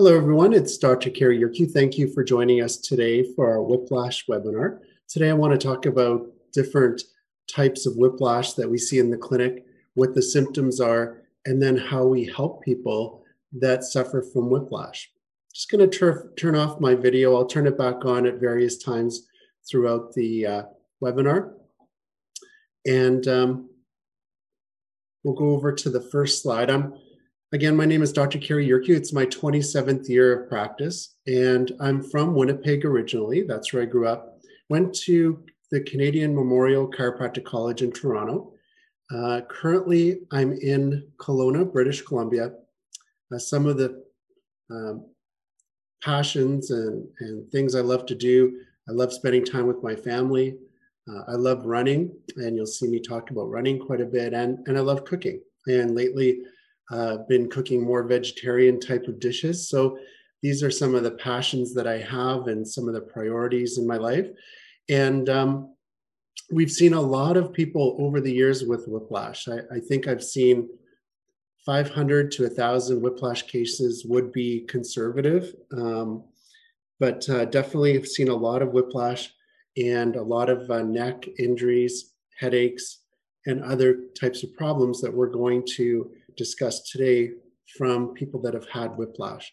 Hello, everyone. It's Dr. Kerry Yerkew. Thank you for joining us today for our whiplash webinar. Today, I want to talk about different types of whiplash that we see in the clinic, what the symptoms are, and then how we help people that suffer from whiplash. Just going to turn off my video. I'll turn it back on at various times throughout the uh, webinar. And um, we'll go over to the first slide. I'm Again, my name is Dr. Kerry Yerkew. It's my 27th year of practice, and I'm from Winnipeg originally. That's where I grew up. Went to the Canadian Memorial Chiropractic College in Toronto. Uh, currently, I'm in Kelowna, British Columbia. Uh, some of the um, passions and, and things I love to do I love spending time with my family. Uh, I love running, and you'll see me talk about running quite a bit, and, and I love cooking. And lately, uh, been cooking more vegetarian type of dishes. So these are some of the passions that I have and some of the priorities in my life. And um, we've seen a lot of people over the years with whiplash. I, I think I've seen 500 to 1,000 whiplash cases would be conservative, um, but uh, definitely have seen a lot of whiplash and a lot of uh, neck injuries, headaches, and other types of problems that we're going to discuss today from people that have had whiplash.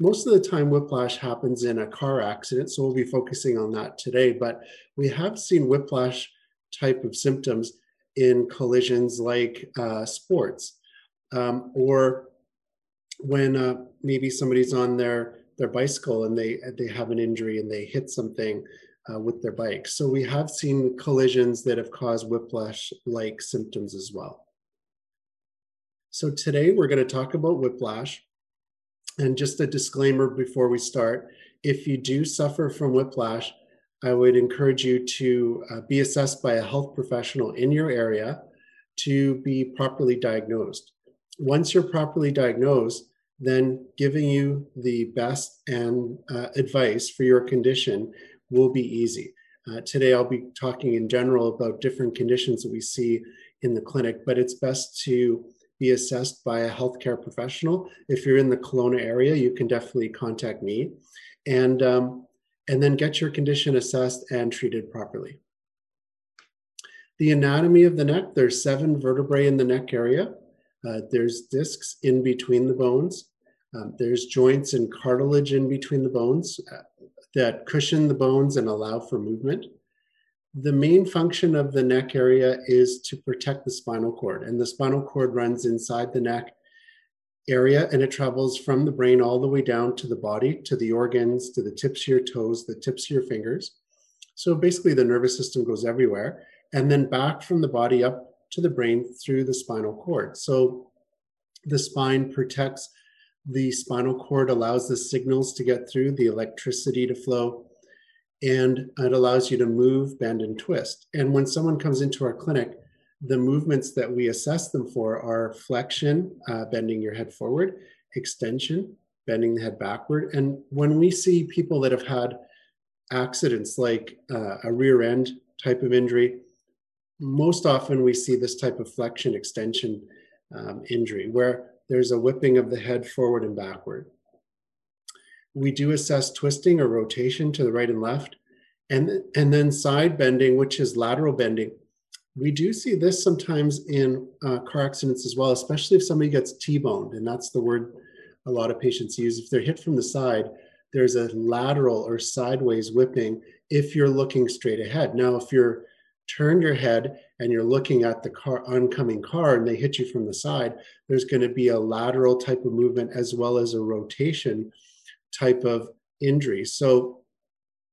Most of the time, whiplash happens in a car accident, so we'll be focusing on that today. But we have seen whiplash type of symptoms in collisions like uh, sports um, or when uh, maybe somebody's on their their bicycle and they they have an injury and they hit something uh, with their bike. So we have seen collisions that have caused whiplash like symptoms as well. So today we're going to talk about whiplash. And just a disclaimer before we start if you do suffer from whiplash, I would encourage you to uh, be assessed by a health professional in your area to be properly diagnosed. Once you're properly diagnosed, then giving you the best and uh, advice for your condition will be easy. Uh, today, I'll be talking in general about different conditions that we see in the clinic, but it's best to be assessed by a healthcare professional. If you're in the Kelowna area, you can definitely contact me, and um, and then get your condition assessed and treated properly. The anatomy of the neck: there's seven vertebrae in the neck area. Uh, there's discs in between the bones. Um, there's joints and cartilage in between the bones uh, that cushion the bones and allow for movement the main function of the neck area is to protect the spinal cord, and the spinal cord runs inside the neck area and it travels from the brain all the way down to the body, to the organs, to the tips of your toes, the tips of your fingers. So basically, the nervous system goes everywhere and then back from the body up to the brain through the spinal cord. So the spine protects the spinal cord, allows the signals to get through, the electricity to flow and it allows you to move, bend, and twist. And when someone comes into our clinic, the movements that we assess them for are flexion, uh, bending your head forward, extension, bending the head backward. And when we see people that have had accidents like uh, a rear end type of injury, most often we see this type of flexion extension um, injury where there's a whipping of the head forward and backward. We do assess twisting or rotation to the right and left, and, and then side bending, which is lateral bending. We do see this sometimes in uh, car accidents as well, especially if somebody gets T-boned, and that's the word a lot of patients use. If they're hit from the side, there's a lateral or sideways whipping if you're looking straight ahead. Now, if you're turned your head and you're looking at the car oncoming car and they hit you from the side, there's going to be a lateral type of movement as well as a rotation type of injury. So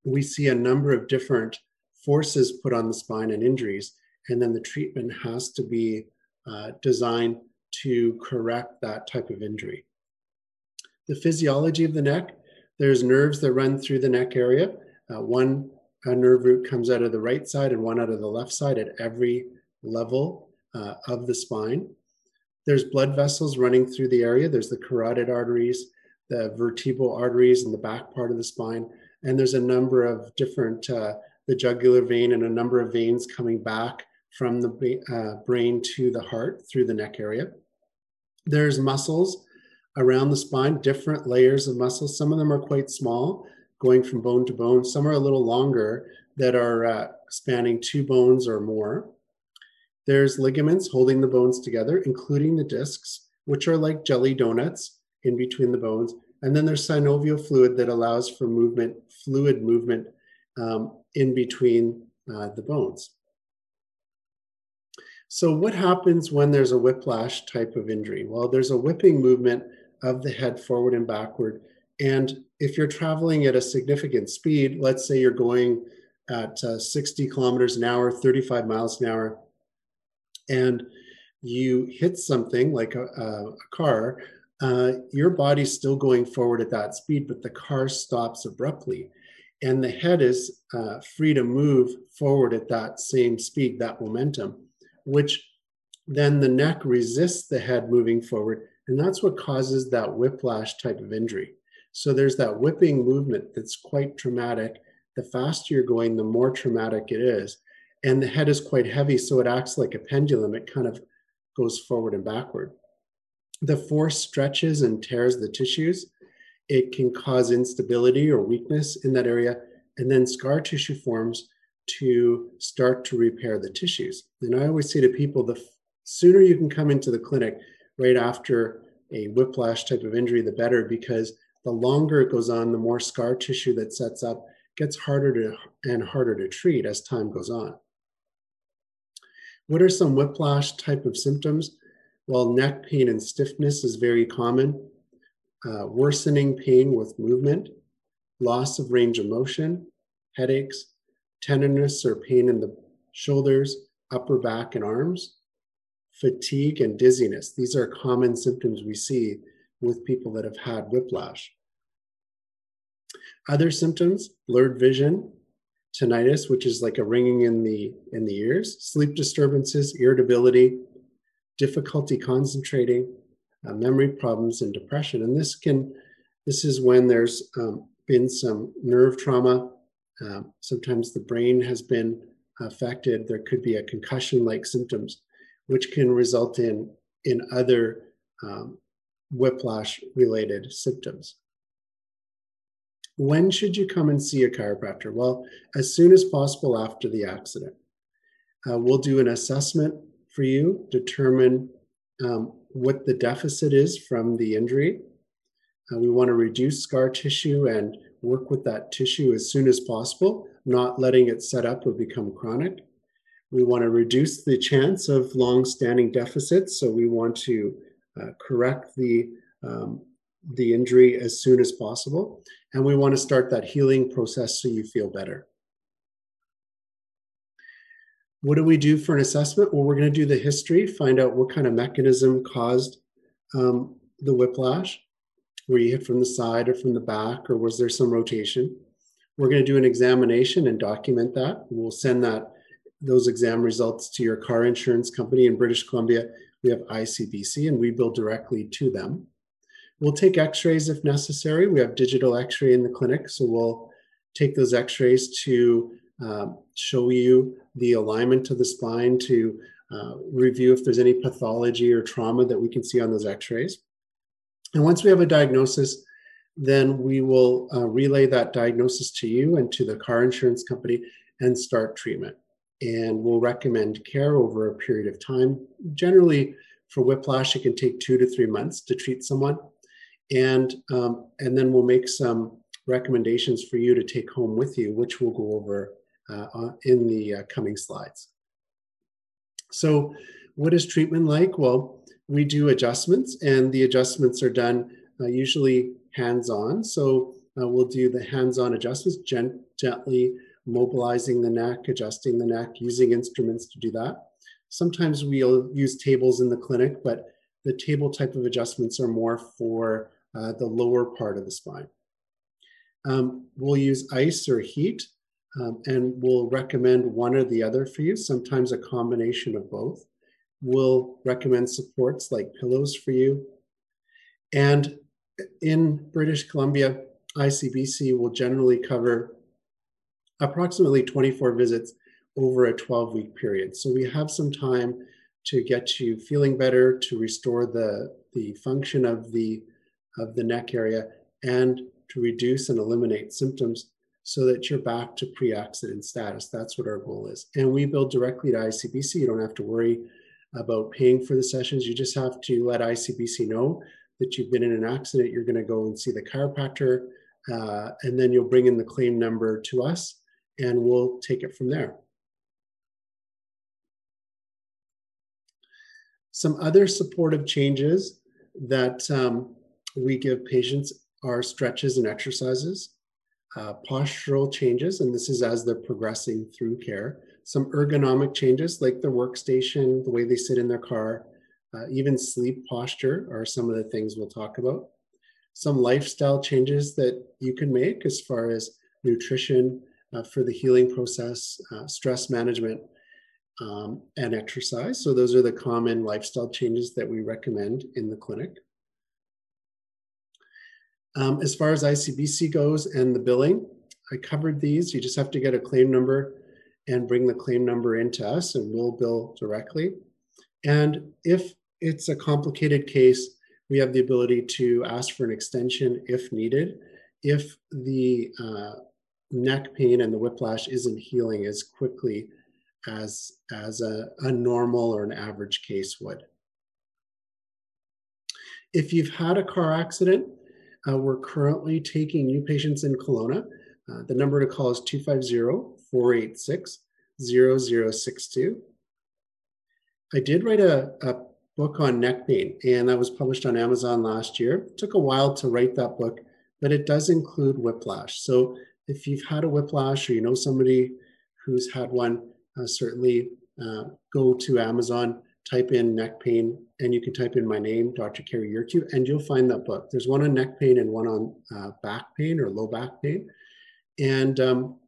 we see a number of different forces put on the spine and injuries, and then the treatment has to be uh, designed to correct that type of injury. The physiology of the neck there's nerves that run through the neck area. Uh, one nerve root comes out of the right side and one out of the left side at every level uh, of the spine. There's blood vessels running through the area. There's the carotid arteries, the vertebral arteries in the back part of the spine. And there's a number of different, uh, the jugular vein and a number of veins coming back from the uh, brain to the heart through the neck area. There's muscles around the spine, different layers of muscles. Some of them are quite small, going from bone to bone. Some are a little longer that are uh, spanning two bones or more. There's ligaments holding the bones together, including the discs, which are like jelly donuts in between the bones. And then there's synovial fluid that allows for movement, fluid movement um, in between uh, the bones. So, what happens when there's a whiplash type of injury? Well, there's a whipping movement of the head forward and backward. And if you're traveling at a significant speed, let's say you're going at uh, 60 kilometers an hour, 35 miles an hour, and you hit something like a, a, a car, uh, your body's still going forward at that speed, but the car stops abruptly. And the head is uh, free to move forward at that same speed, that momentum, which then the neck resists the head moving forward. And that's what causes that whiplash type of injury. So there's that whipping movement that's quite traumatic. The faster you're going, the more traumatic it is. And the head is quite heavy, so it acts like a pendulum. It kind of goes forward and backward. The force stretches and tears the tissues. It can cause instability or weakness in that area, and then scar tissue forms to start to repair the tissues. And I always say to people the sooner you can come into the clinic right after a whiplash type of injury, the better, because the longer it goes on, the more scar tissue that sets up gets harder to and harder to treat as time goes on. What are some whiplash type of symptoms? Well, neck pain and stiffness is very common. Uh, worsening pain with movement, loss of range of motion, headaches, tenderness or pain in the shoulders, upper back, and arms, fatigue, and dizziness. These are common symptoms we see with people that have had whiplash. Other symptoms blurred vision, tinnitus, which is like a ringing in the in the ears, sleep disturbances, irritability, difficulty concentrating, uh, memory problems, and depression. And this can this is when there's um, been some nerve trauma. Uh, sometimes the brain has been affected. There could be a concussion-like symptoms, which can result in in other um, whiplash-related symptoms. When should you come and see a chiropractor? Well, as soon as possible after the accident. Uh, we'll do an assessment for you, determine um, what the deficit is from the injury. Uh, we want to reduce scar tissue and work with that tissue as soon as possible, not letting it set up or become chronic. We want to reduce the chance of long standing deficits, so we want to uh, correct the um, the injury as soon as possible. And we want to start that healing process so you feel better. What do we do for an assessment? Well, we're going to do the history, find out what kind of mechanism caused um, the whiplash. Were you hit from the side or from the back, or was there some rotation? We're going to do an examination and document that. We'll send that those exam results to your car insurance company in British Columbia. We have ICBC, and we bill directly to them. We'll take x-rays if necessary. We have digital x-ray in the clinic, so we'll take those x-rays to um, show you the alignment of the spine, to uh, review if there's any pathology or trauma that we can see on those x-rays. And once we have a diagnosis, then we will uh, relay that diagnosis to you and to the car insurance company and start treatment. And we'll recommend care over a period of time. Generally, for whiplash, it can take two to three months to treat someone and um, and then we'll make some recommendations for you to take home with you, which we'll go over in the uh, coming slides. So, what is treatment like? Well, we do adjustments, and the adjustments are done uh, usually hands-on. So uh, we'll do the hands-on adjustments, gent- gently mobilizing the neck, adjusting the neck, using instruments to do that. Sometimes we'll use tables in the clinic, but the table type of adjustments are more for uh, the lower part of the spine. Um, we'll use ice or heat, um, and we'll recommend one or the other for you, sometimes a combination of both. We'll recommend supports like pillows for you. And in British Columbia, ICBC will generally cover approximately 24 visits over a 12 week period. So we have some time to get you feeling better, to restore the, the function of the of the neck area and to reduce and eliminate symptoms so that you're back to pre-accident status. That's what our goal is. And we billed directly to ICBC. You don't have to worry about paying for the sessions. You just have to let ICBC know that you've been in an accident. You're going to go and see the chiropractor, uh, and then you'll bring in the claim number to us, and we'll take it from there. Some other supportive changes that um, we give patients are stretches and exercises, uh, postural changes, and this is as they're progressing through care. Some ergonomic changes like the workstation, the way they sit in their car, uh, even sleep posture are some of the things we'll talk about. Some lifestyle changes that you can make as far as nutrition uh, for the healing process, uh, stress management, um, and exercise. So those are the common lifestyle changes that we recommend in the clinic. Um, as far as ICBC goes and the billing, I covered these. You just have to get a claim number and bring the claim number into us and we'll bill directly. And if it's a complicated case, we have the ability to ask for an extension if needed. If the uh, neck pain and the whiplash isn't healing as quickly as, as a, a normal or an average case would. If you've had a car accident, uh, we're currently taking new patients in Kelowna. Uh, the number to call is 250 486 0062. I did write a, a, book on neck pain, and that was published on Amazon last year. It took a while to write that book, but it does include whiplash. So if you've had a whiplash or you know somebody who's had one, uh, certainly uh, go to Amazon, type in neck pain, and you can type in my name, Dr. Kerry Yerkew, and you'll find that book. There's one on neck pain and one on uh, back pain or low back pain. And um,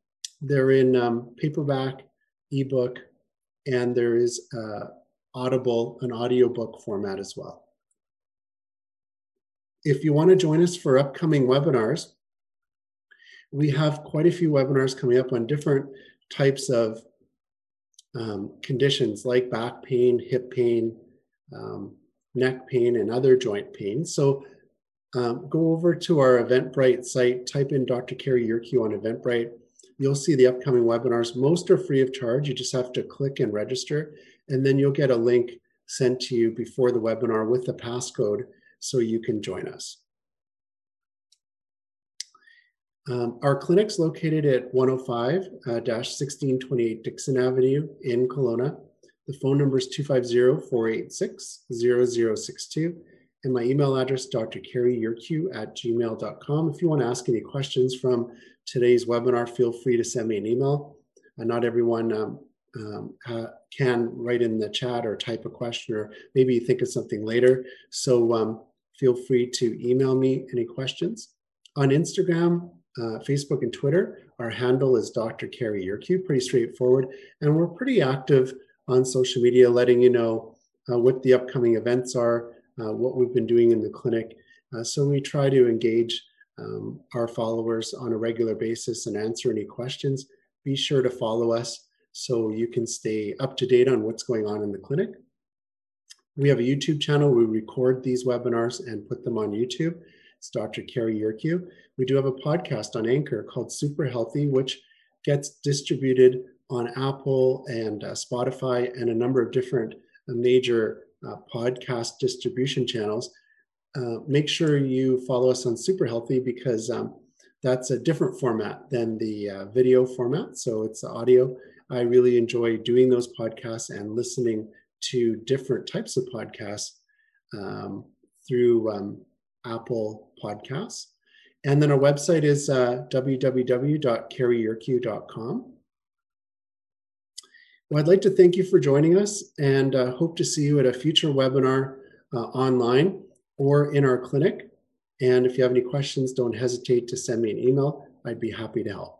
they're in um, paperback, ebook, and there is uh, Audible, an audiobook format as well. If you want to join us for upcoming webinars, we have quite a few webinars coming up on different types of um, conditions like back pain, hip pain, um, neck pain, and other joint pain. So um, go over to our Eventbrite site, type in Dr. Kerry Yerkew on Eventbrite. You'll see the upcoming webinars. Most are free of charge. You just have to click and register, and then you'll get a link sent to you before the webinar with the passcode so you can join us. Um, our clinic's located at 105-1628 uh, Dickson Avenue in Kelowna. The phone number is 250-486-0062. And my email address, drkerryyerkew at gmail.com. If you want to ask any questions from today's webinar, feel free to send me an email. Uh, not everyone um, um, can write in the chat or type a question, or maybe you think of something later. So um, feel free to email me any questions. On Instagram, uh, Facebook and Twitter. Our handle is Dr. Kerry Yerkew, pretty straightforward. And we're pretty active on social media, letting you know uh, what the upcoming events are, uh, what we've been doing in the clinic. Uh, so we try to engage um, our followers on a regular basis and answer any questions. Be sure to follow us so you can stay up to date on what's going on in the clinic. We have a YouTube channel. We record these webinars and put them on YouTube. It's Dr. Kerry Yerkew. We do have a podcast on Anchor called Super Healthy, which gets distributed on Apple and uh, Spotify and a number of different uh, major uh, podcast distribution channels. Uh, make sure you follow us on Super Healthy because um, that's a different format than the uh, video format. So it's audio. I really enjoy doing those podcasts and listening to different types of podcasts um, through um, Apple Podcasts. And then our website is uh, www.kerryyerkew.com. Well, I'd like to thank you for joining us and uh, hope to see you at a future webinar uh, online or in our clinic. And if you have any questions, don't hesitate to send me an email. I'd be happy to help.